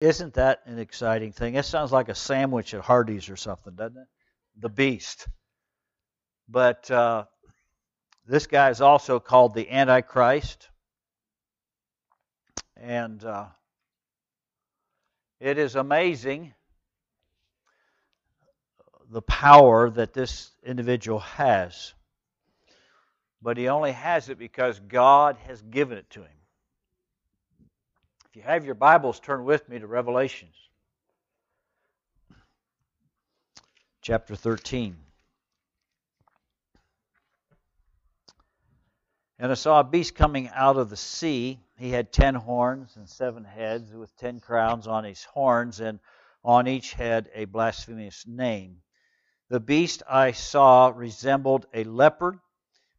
Isn't that an exciting thing? It sounds like a sandwich at Hardee's or something, doesn't it? The beast. But uh, this guy is also called the Antichrist. And uh, it is amazing the power that this individual has. But he only has it because God has given it to him. You have your Bibles, turn with me to Revelations chapter 13. And I saw a beast coming out of the sea. He had ten horns and seven heads, with ten crowns on his horns, and on each head a blasphemous name. The beast I saw resembled a leopard,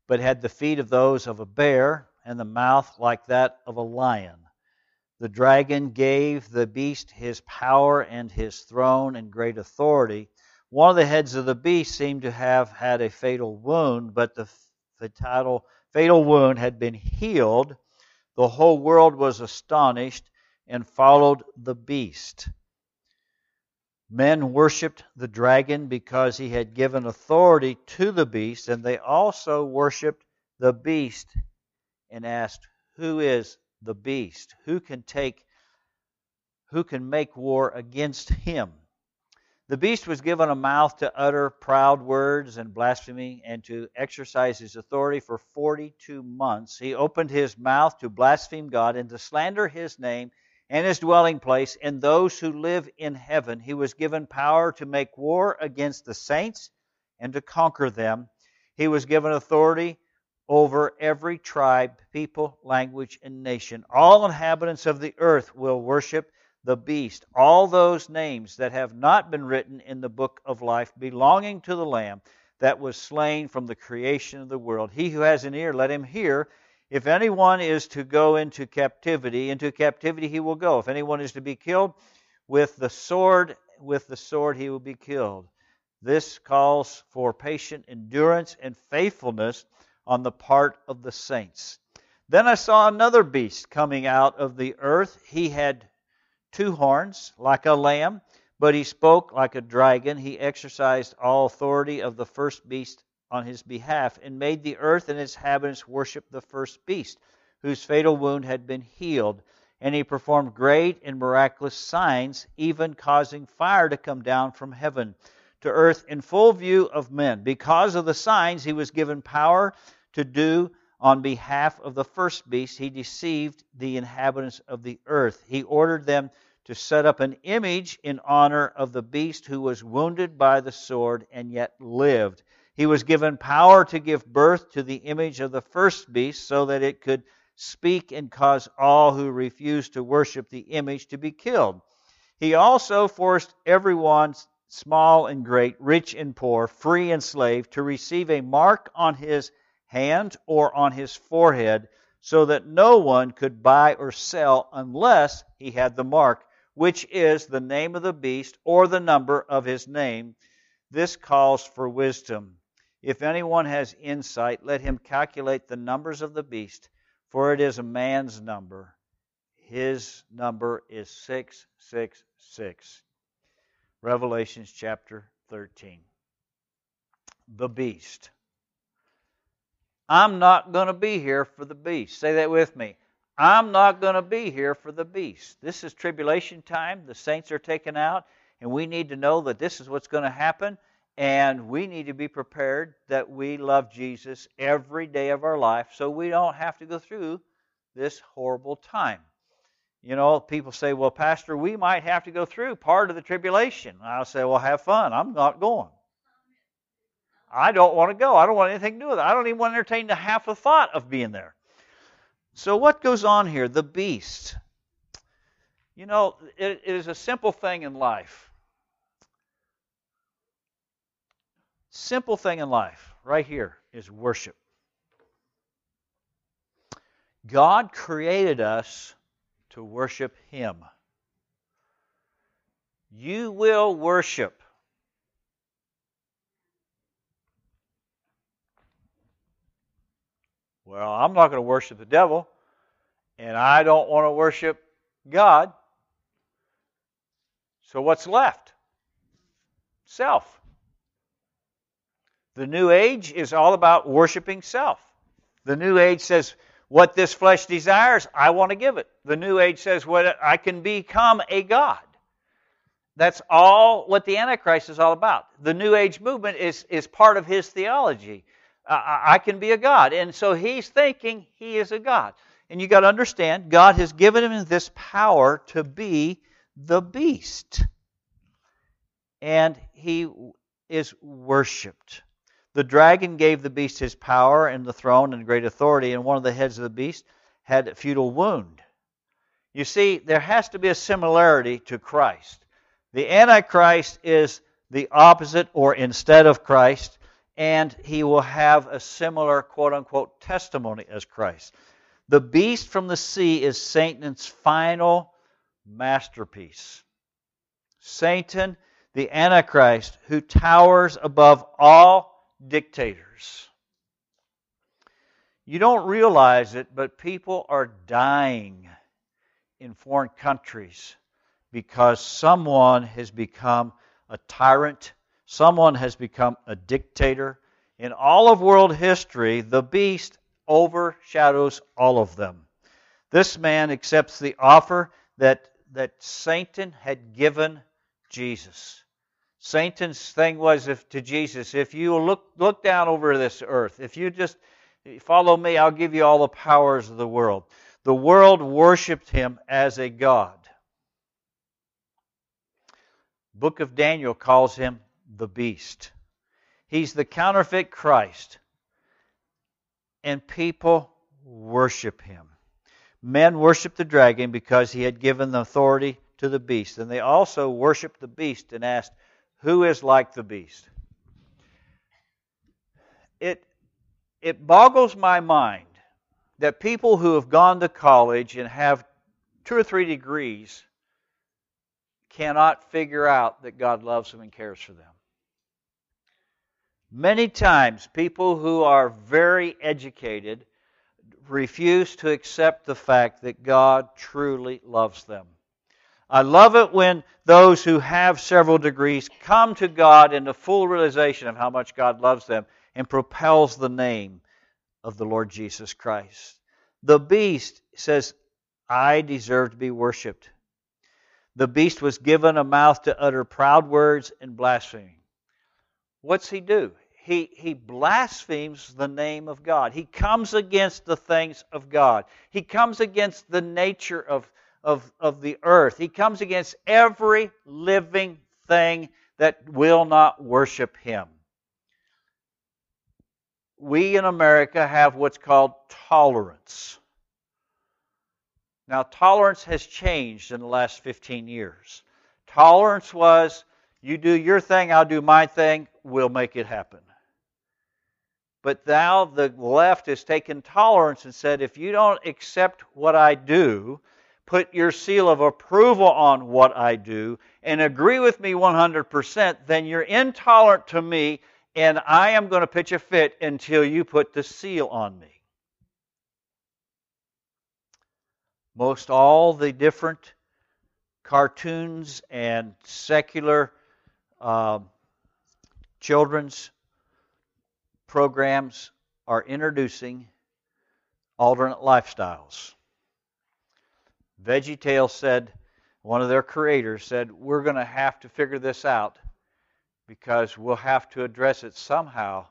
but had the feet of those of a bear, and the mouth like that of a lion. The dragon gave the beast his power and his throne and great authority. One of the heads of the beast seemed to have had a fatal wound, but the fatal fatal wound had been healed, the whole world was astonished and followed the beast. Men worshiped the dragon because he had given authority to the beast, and they also worshiped the beast and asked, Who is the beast? Who can take who can make war against him? The beast was given a mouth to utter proud words and blasphemy and to exercise his authority for 42 months. He opened his mouth to blaspheme God and to slander his name and his dwelling place and those who live in heaven. He was given power to make war against the saints and to conquer them. He was given authority over every tribe, people, language, and nation. All inhabitants of the earth will worship the beast, all those names that have not been written in the book of life belonging to the Lamb that was slain from the creation of the world. He who has an ear, let him hear. If anyone is to go into captivity, into captivity he will go. If anyone is to be killed with the sword, with the sword he will be killed. This calls for patient endurance and faithfulness on the part of the saints. Then I saw another beast coming out of the earth. He had two horns like a lamb, but he spoke like a dragon. He exercised all authority of the first beast on his behalf and made the earth and its inhabitants worship the first beast, whose fatal wound had been healed. And he performed great and miraculous signs, even causing fire to come down from heaven to earth in full view of men. Because of the signs, he was given power to do on behalf of the first beast, he deceived the inhabitants of the earth. He ordered them to set up an image in honor of the beast who was wounded by the sword and yet lived. He was given power to give birth to the image of the first beast so that it could speak and cause all who refused to worship the image to be killed. He also forced everyone, small and great, rich and poor, free and slave, to receive a mark on his hand or on his forehead, so that no one could buy or sell unless he had the mark, which is the name of the beast or the number of his name. This calls for wisdom. If anyone has insight, let him calculate the numbers of the beast, for it is a man's number. His number is 666. Revelations chapter 13. The beast. I'm not going to be here for the beast. Say that with me. I'm not going to be here for the beast. This is tribulation time. The saints are taken out, and we need to know that this is what's going to happen, and we need to be prepared that we love Jesus every day of our life so we don't have to go through this horrible time. You know, people say, well, Pastor, we might have to go through part of the tribulation. I'll say, well, have fun. I'm not going. I don't want to go. I don't want anything to do with it. I don't even want to entertain the half a thought of being there. So, what goes on here? The beast. You know, it, it is a simple thing in life. Simple thing in life, right here, is worship. God created us to worship Him. You will worship. Well, I'm not going to worship the devil, and I don't want to worship God. So what's left? Self. The New Age is all about worshiping self. The New Age says, what this flesh desires, I want to give it. The New Age says, what I can become a God. That's all what the Antichrist is all about. The New Age movement is, is part of his theology. Uh, I can be a God. And so he's thinking he is a God. And you got to understand, God has given him this power to be the beast. And he is worshiped. The dragon gave the beast his power and the throne and great authority, and one of the heads of the beast had a fatal wound. You see, there has to be a similarity to Christ. The Antichrist is the opposite or instead of Christ, and he will have a similar quote unquote testimony as Christ. The beast from the sea is Satan's final masterpiece. Satan, the Antichrist, who towers above all dictators. You don't realize it, but people are dying in foreign countries because someone has become a tyrant, someone has become a dictator. In all of world history, the beast overshadows all of them. This man accepts the offer that, that Satan had given Jesus. Satan's thing was if, to Jesus, if you look, look down over this earth, if you just follow me, I'll give you all the powers of the world. The world worshiped him as a God. Book of Daniel calls him the beast. He's the counterfeit Christ. And people worship him. Men worship the dragon because he had given the authority to the beast. And they also worshiped the beast and asked, who is like the beast? It, it boggles my mind that people who have gone to college and have two or three degrees cannot figure out that God loves them and cares for them. Many times, people who are very educated refuse to accept the fact that God truly loves them. I love it when those who have several degrees come to God in the full realization of how much God loves them and propels the name of the Lord Jesus Christ. The beast says, I deserve to be worshiped. The beast was given a mouth to utter proud words and blasphemy. What's he do? He, he blasphemes the name of God. He comes against the things of God. He comes against the nature of, of, of the earth. He comes against every living thing that will not worship him. We in America have what's called tolerance. Now, tolerance has changed in the last 15 years. Tolerance was you do your thing, I'll do my thing, we'll make it happen. But now the left has taken tolerance and said, if you don't accept what I do, put your seal of approval on what I do and agree with me 100%, then you're intolerant to me and I am going to pitch a fit until you put the seal on me. Most all the different cartoons and secular uh, children's programs are introducing alternate lifestyles. VeggieTales said, one of their creators said, we're going to have to figure this out because we'll have to address it somehow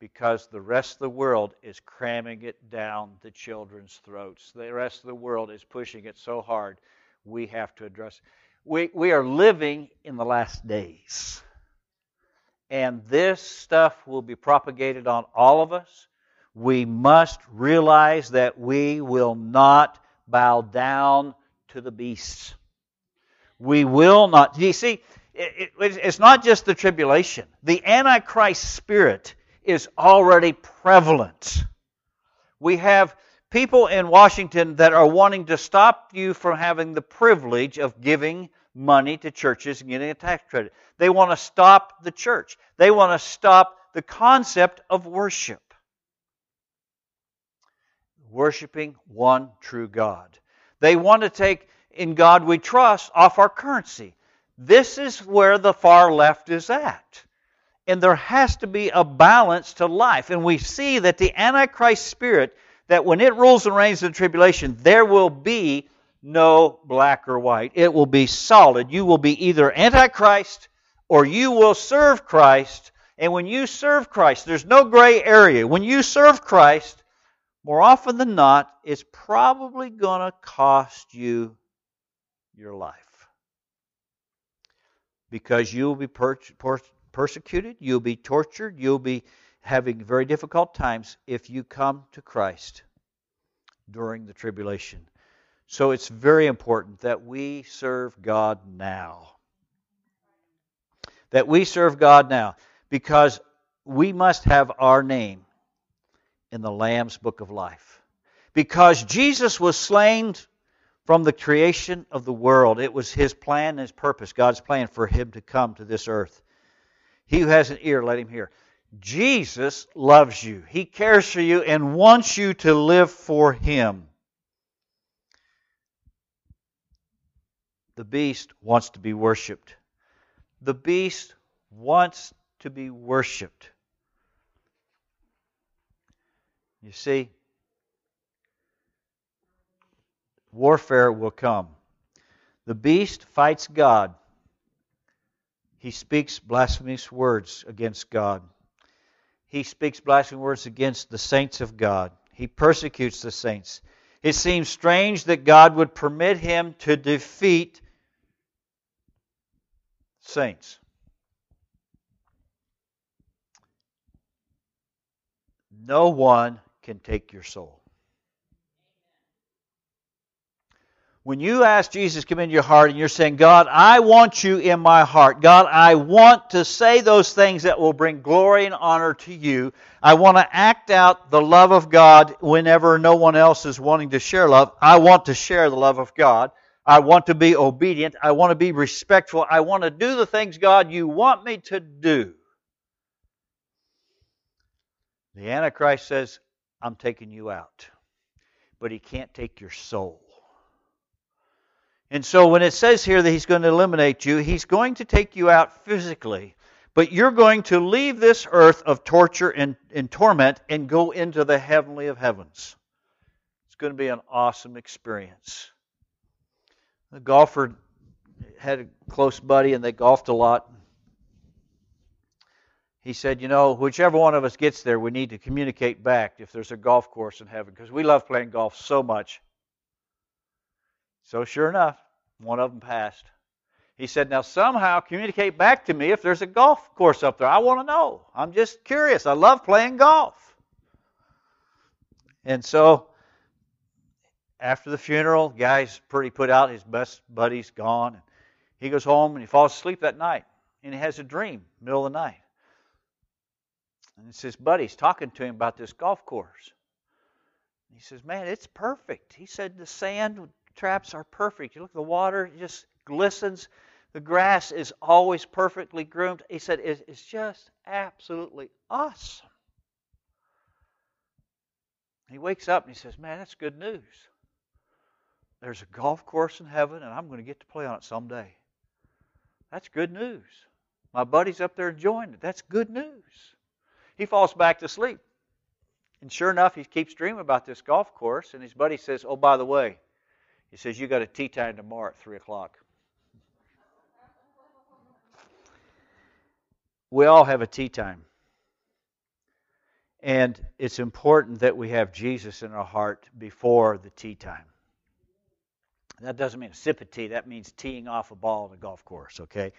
because the rest of the world is cramming it down the children's throats. The rest of the world is pushing it so hard. We have to address it. We, we are living in the last days. And this stuff will be propagated on all of us. We must realize that we will not bow down to the beasts. We will not. You see, it, it, it's not just the tribulation. The Antichrist spirit is already prevalent. We have people in Washington that are wanting to stop you from having the privilege of giving money to churches and getting a tax credit. They want to stop the church. They want to stop the concept of worship worshiping one true God. They want to take in God we trust off our currency. This is where the far left is at. And there has to be a balance to life. And we see that the Antichrist spirit, that when it rules and reigns in the tribulation, there will be no black or white. It will be solid. You will be either Antichrist or you will serve Christ. And when you serve Christ, there's no gray area. When you serve Christ, more often than not, it's probably going to cost you your life. Because you'll be per- per- persecuted, you'll be tortured, you'll be having very difficult times if you come to Christ during the tribulation. So it's very important that we serve God now. That we serve God now because we must have our name in the Lamb's book of life. Because Jesus was slain from the creation of the world. It was his plan and his purpose, God's plan for him to come to this earth. He who has an ear, let him hear. Jesus loves you. He cares for you and wants you to live for him. The beast wants to be worshiped. The beast wants to be worshiped. You see, warfare will come. The beast fights God. He speaks blasphemous words against God. He speaks blasphemous words against the saints of God. He persecutes the saints. It seems strange that God would permit him to defeat saints. No one can take your soul. When you ask Jesus to come into your heart and you're saying, God, I want you in my heart. God, I want to say those things that will bring glory and honor to you. I want to act out the love of God whenever no one else is wanting to share love. I want to share the love of God. I want to be obedient. I want to be respectful. I want to do the things, God, you want me to do. The Antichrist says, I'm taking you out. But he can't take your soul. And so when it says here that he's going to eliminate you, he's going to take you out physically. But you're going to leave this earth of torture and, and torment and go into the heavenly of heavens. It's going to be an awesome experience. The golfer had a close buddy and they golfed a lot he said, You know, whichever one of us gets there, we need to communicate back if there's a golf course in heaven because we love playing golf so much. So, sure enough, one of them passed. He said, Now somehow communicate back to me if there's a golf course up there. I want to know. I'm just curious. I love playing golf. And so, after the funeral, guy's pretty put out. His best buddy's gone. He goes home and he falls asleep that night. And he has a dream, middle of the night. And it's his buddies talking to him about this golf course. He says, Man, it's perfect. He said the sand traps are perfect. You look at the water, it just glistens. The grass is always perfectly groomed. He said, It's just absolutely awesome. He wakes up and he says, Man, that's good news. There's a golf course in heaven, and I'm going to get to play on it someday. That's good news. My buddy's up there enjoying it. That's good news. He falls back to sleep. And sure enough, he keeps dreaming about this golf course, and his buddy says, Oh, by the way, he says, You got a tee time tomorrow at 3 o'clock. We all have a tee time. And it's important that we have Jesus in our heart before the tee time. That doesn't mean a sip of tea, that means teeing off a ball on a golf course, okay?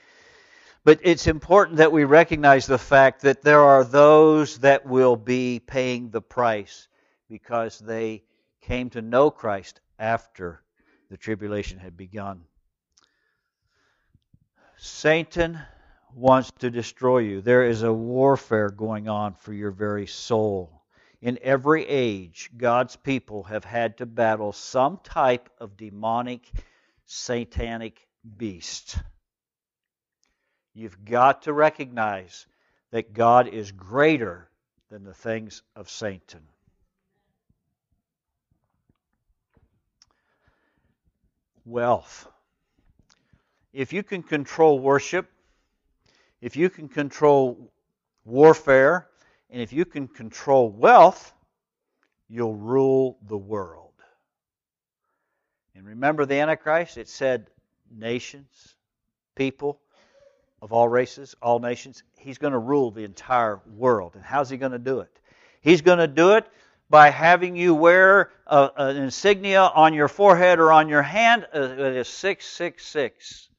But it's important that we recognize the fact that there are those that will be paying the price because they came to know Christ after the tribulation had begun. Satan wants to destroy you. There is a warfare going on for your very soul. In every age, God's people have had to battle some type of demonic, satanic beast. You've got to recognize that God is greater than the things of Satan. Wealth. if you can control worship, if you can control warfare, and if you can control wealth, you'll rule the world. And remember the Antichrist? It said nations, people of all races, all nations. He's going to rule the entire world. And how's he going to do it? He's going to do it by having you wear a, an insignia on your forehead or on your hand. Uh, it is 666.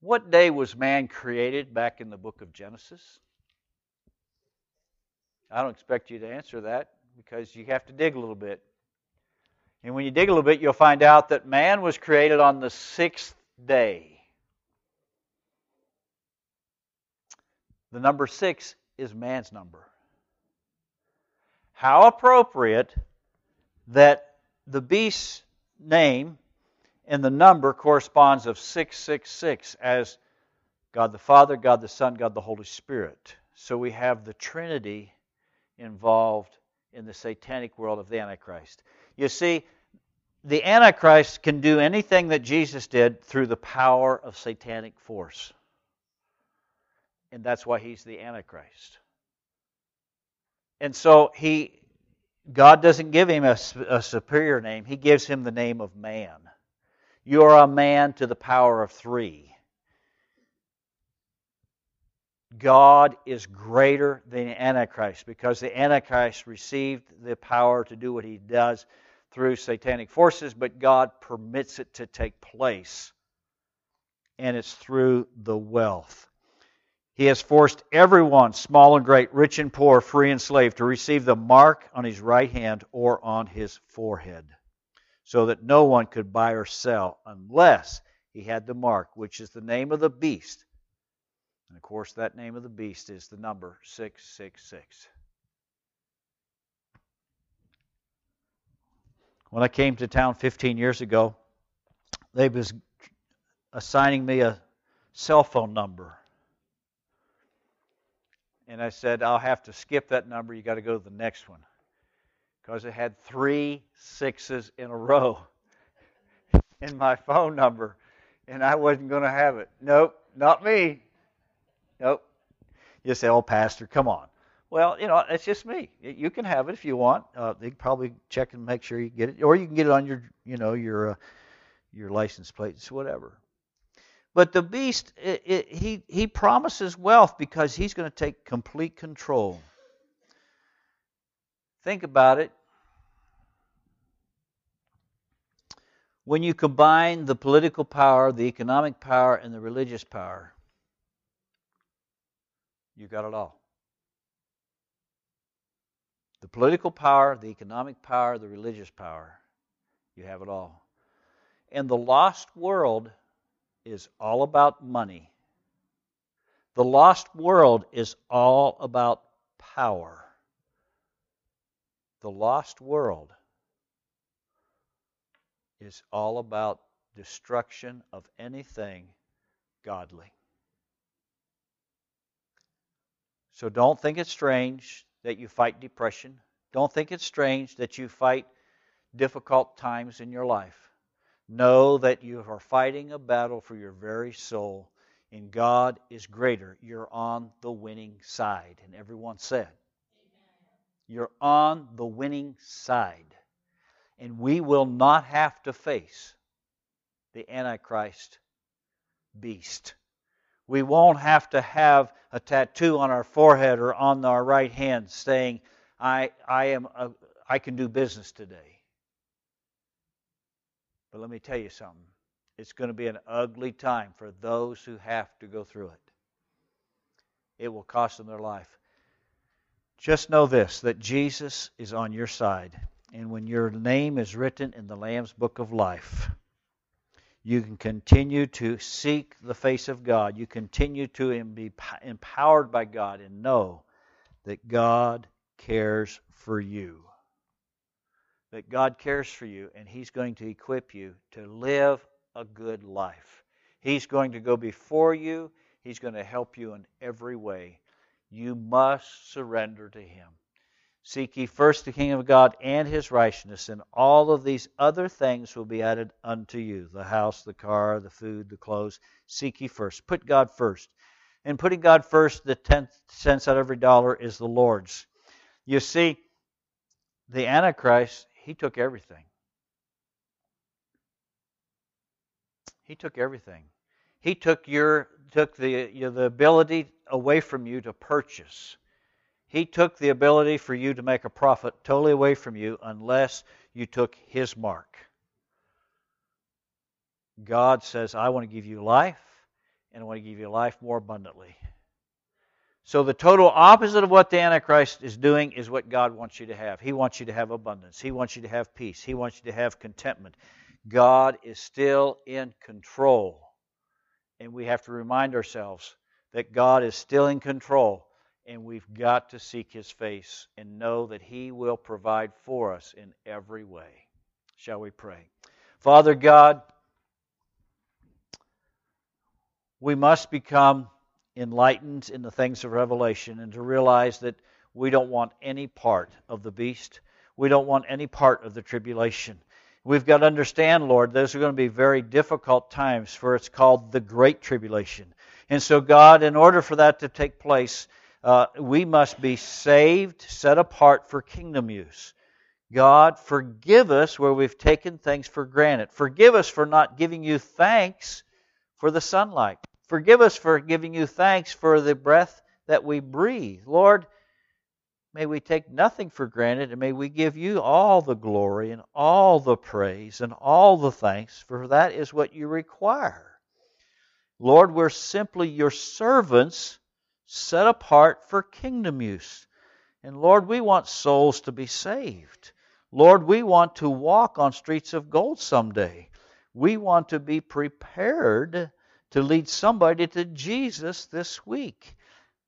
What day was man created back in the book of Genesis? I don't expect you to answer that because you have to dig a little bit. And when you dig a little bit, you'll find out that man was created on the sixth day. The number six is man's number. How appropriate that the beast's name and the number corresponds of 666 as God the Father, God the Son, God the Holy Spirit. So we have the Trinity involved in the satanic world of the Antichrist. You see, the Antichrist can do anything that Jesus did through the power of satanic force. And that's why he's the Antichrist. And so he God doesn't give him a, a superior name. He gives him the name of man. You are a man to the power of three. God is greater than the Antichrist because the Antichrist received the power to do what he does through satanic forces, but God permits it to take place. And it's through the wealth. He has forced everyone, small and great, rich and poor, free and slave, to receive the mark on his right hand or on his forehead so that no one could buy or sell unless he had the mark, which is the name of the beast. And of course, that name of the beast is the number 666. When I came to town 15 years ago, they was assigning me a cell phone number. And I said, I'll have to skip that number. You got to go to the next one because it had three sixes in a row in my phone number, and I wasn't going to have it. Nope, not me. Nope. You say, "Oh, Pastor, come on." Well, you know, it's just me. You can have it if you want. Uh, they probably check and make sure you get it, or you can get it on your, you know, your uh, your license plates, whatever. But the beast, it, it, he he promises wealth because he's going to take complete control. Think about it. When you combine the political power, the economic power, and the religious power, you got it all. The political power, the economic power, the religious power, you have it all. And the lost world is all about money. The lost world is all about power the lost world is all about destruction of anything godly. So don't think it's strange that you fight depression. Don't think it's strange that you fight difficult times in your life. Know that you are fighting a battle for your very soul, and God is greater. You're on the winning side. And everyone said, you're on the winning side. And we will not have to face the Antichrist beast. We won't have to have a tattoo on our forehead or on our right hand saying, I, I, am a, I can do business today. But let me tell you something. It's going to be an ugly time for those who have to go through it. It will cost them their life. Just know this that Jesus is on your side. And when your name is written in the Lamb's book of life, you can continue to seek the face of God. You continue to be empowered by God and know that God cares for you. That God cares for you and He's going to equip you to live a good life. He's going to go before you, He's going to help you in every way. You must surrender to Him. Seek ye first the kingdom of God and his righteousness, and all of these other things will be added unto you the house, the car, the food, the clothes. Seek ye first. Put God first. And putting God first, the tenth cents out of every dollar is the Lord's. You see, the Antichrist, he took everything. He took everything. He took your took the you know, the ability away from you to purchase. He took the ability for you to make a profit totally away from you unless you took His mark. God says, I want to give you life, and I want to give you life more abundantly. So, the total opposite of what the Antichrist is doing is what God wants you to have. He wants you to have abundance, He wants you to have peace, He wants you to have contentment. God is still in control. And we have to remind ourselves that God is still in control and we've got to seek His face and know that He will provide for us in every way. Shall we pray? Father God, we must become enlightened in the things of Revelation and to realize that we don't want any part of the beast. We don't want any part of the tribulation. We've got to understand, Lord, those are going to be very difficult times, for it's called the Great Tribulation. And so, God, in order for that to take place, uh, we must be saved, set apart for kingdom use. God, forgive us where we've taken things for granted. Forgive us for not giving you thanks for the sunlight. Forgive us for giving you thanks for the breath that we breathe. Lord, may we take nothing for granted and may we give you all the glory and all the praise and all the thanks, for that is what you require. Lord, we're simply your servants set apart for kingdom use. And Lord, we want souls to be saved. Lord, we want to walk on streets of gold someday. We want to be prepared to lead somebody to Jesus this week.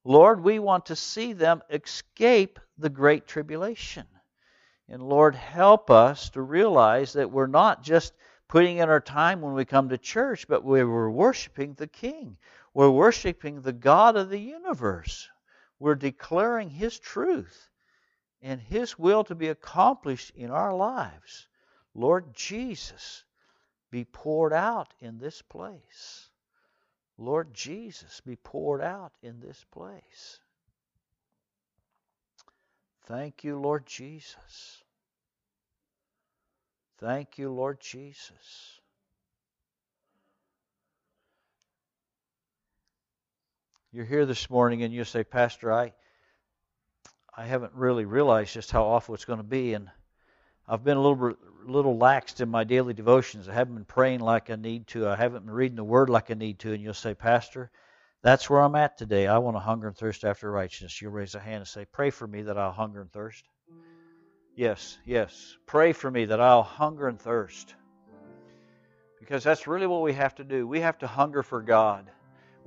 Lord, we want to see them escape the great tribulation. And Lord, help us to realize that we're not just putting in our time when we come to church, but we're worshiping the King. We're worshiping the God of the universe. We're declaring His truth and His will to be accomplished in our lives. Lord Jesus, be poured out in this place. Lord Jesus, be poured out in this place. Thank you, Lord Jesus. Thank you, Lord Jesus. you're here this morning and you say, Pastor, I I haven't really realized just how awful it's going to be, and I've been a little little laxed in my daily devotions. I haven't been praying like I need to. I haven't been reading the Word like I need to. And you'll say, Pastor, that's where I'm at today. I want to hunger and thirst after righteousness. You'll raise a hand and say, Pray for me that I'll hunger and thirst. Yes, yes. Pray for me that I'll hunger and thirst. Because that's really what we have to do. We have to hunger for God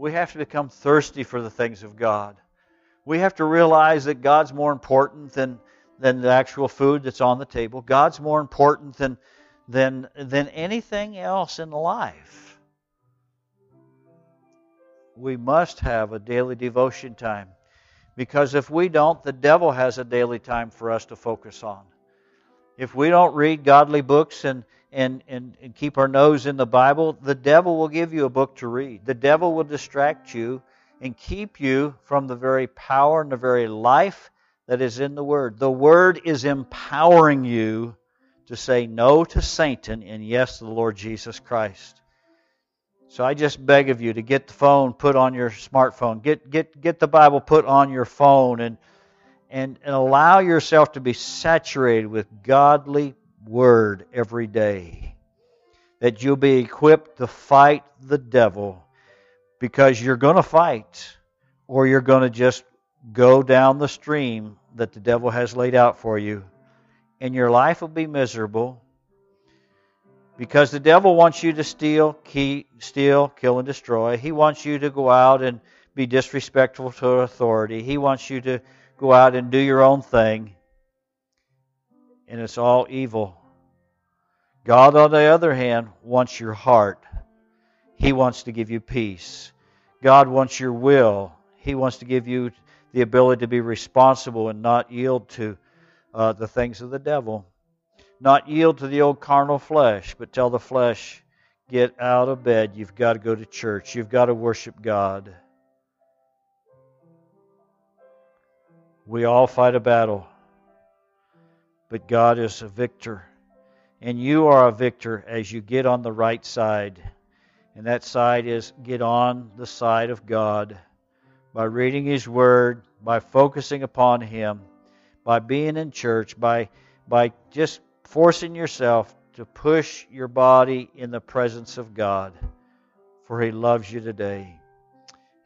we have to become thirsty for the things of God. We have to realize that God's more important than, than the actual food that's on the table. God's more important than, than, than anything else in life. We must have a daily devotion time. Because if we don't, the devil has a daily time for us to focus on. If we don't read godly books and, and, and, and keep our nose in the Bible, the devil will give you a book to read. The devil will distract you and keep you from the very power and the very life that is in the Word. The Word is empowering you to say no to Satan and yes to the Lord Jesus Christ. So I just beg of you to get the phone put on your smartphone. Get get get the Bible put on your phone and and, and allow yourself to be saturated with godly word every day. That you'll be equipped to fight the devil because you're going to fight or you're going to just go down the stream that the devil has laid out for you. And your life will be miserable because the devil wants you to steal, key, steal, kill, and destroy. He wants you to go out and be disrespectful to authority. He wants you to go out and do your own thing and it's all evil. God, on the other hand, wants your heart. He wants to give you peace. God wants your will. He wants to give you the ability to be responsible and not yield to uh, the things of the devil. Not yield to the old carnal flesh, but tell the flesh, get out of bed. You've got to go to church. You've got to worship God. We all fight a battle, but God is a victor. And you are a victor as you get on the right side. And that side is get on the side of God by reading His Word, by focusing upon Him, by being in church, by, by just forcing yourself to push your body in the presence of God. For He loves you today.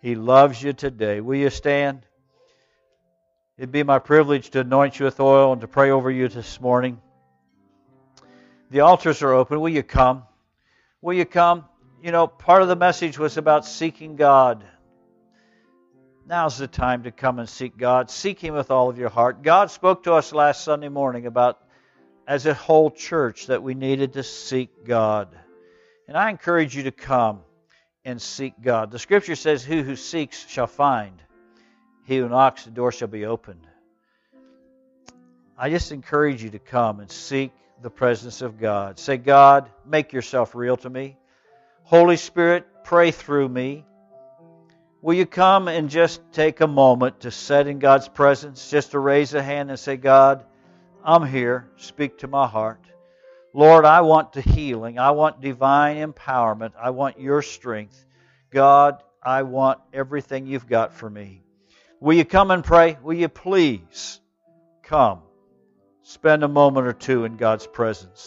He loves you today. Will you stand? It'd be my privilege to anoint you with oil and to pray over you this morning. The altars are open. Will you come? Will you come? You know, part of the message was about seeking God. Now's the time to come and seek God. Seek Him with all of your heart. God spoke to us last Sunday morning about, as a whole church, that we needed to seek God. And I encourage you to come and seek God. The scripture says, Who who seeks shall find. He who knocks, the door shall be opened. I just encourage you to come and seek the presence of God. Say, God, make yourself real to me. Holy Spirit, pray through me. Will you come and just take a moment to set in God's presence, just to raise a hand and say, God, I'm here. Speak to my heart. Lord, I want the healing. I want divine empowerment. I want your strength. God, I want everything you've got for me. Will you come and pray? Will you please come? Spend a moment or two in God's presence.